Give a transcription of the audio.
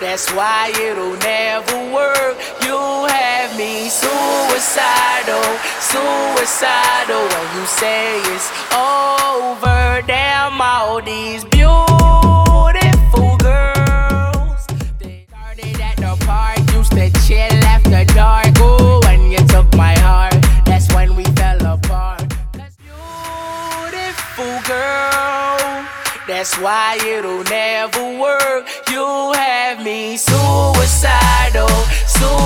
That's why it'll never work. You have me suicidal, suicidal when you say it's over. Damn, all these beautiful girls. They started at the park, used to chill after dark. Ooh, when you took my heart, that's when we fell apart. Cause beautiful girl, that's why it'll never suicidal, suicidal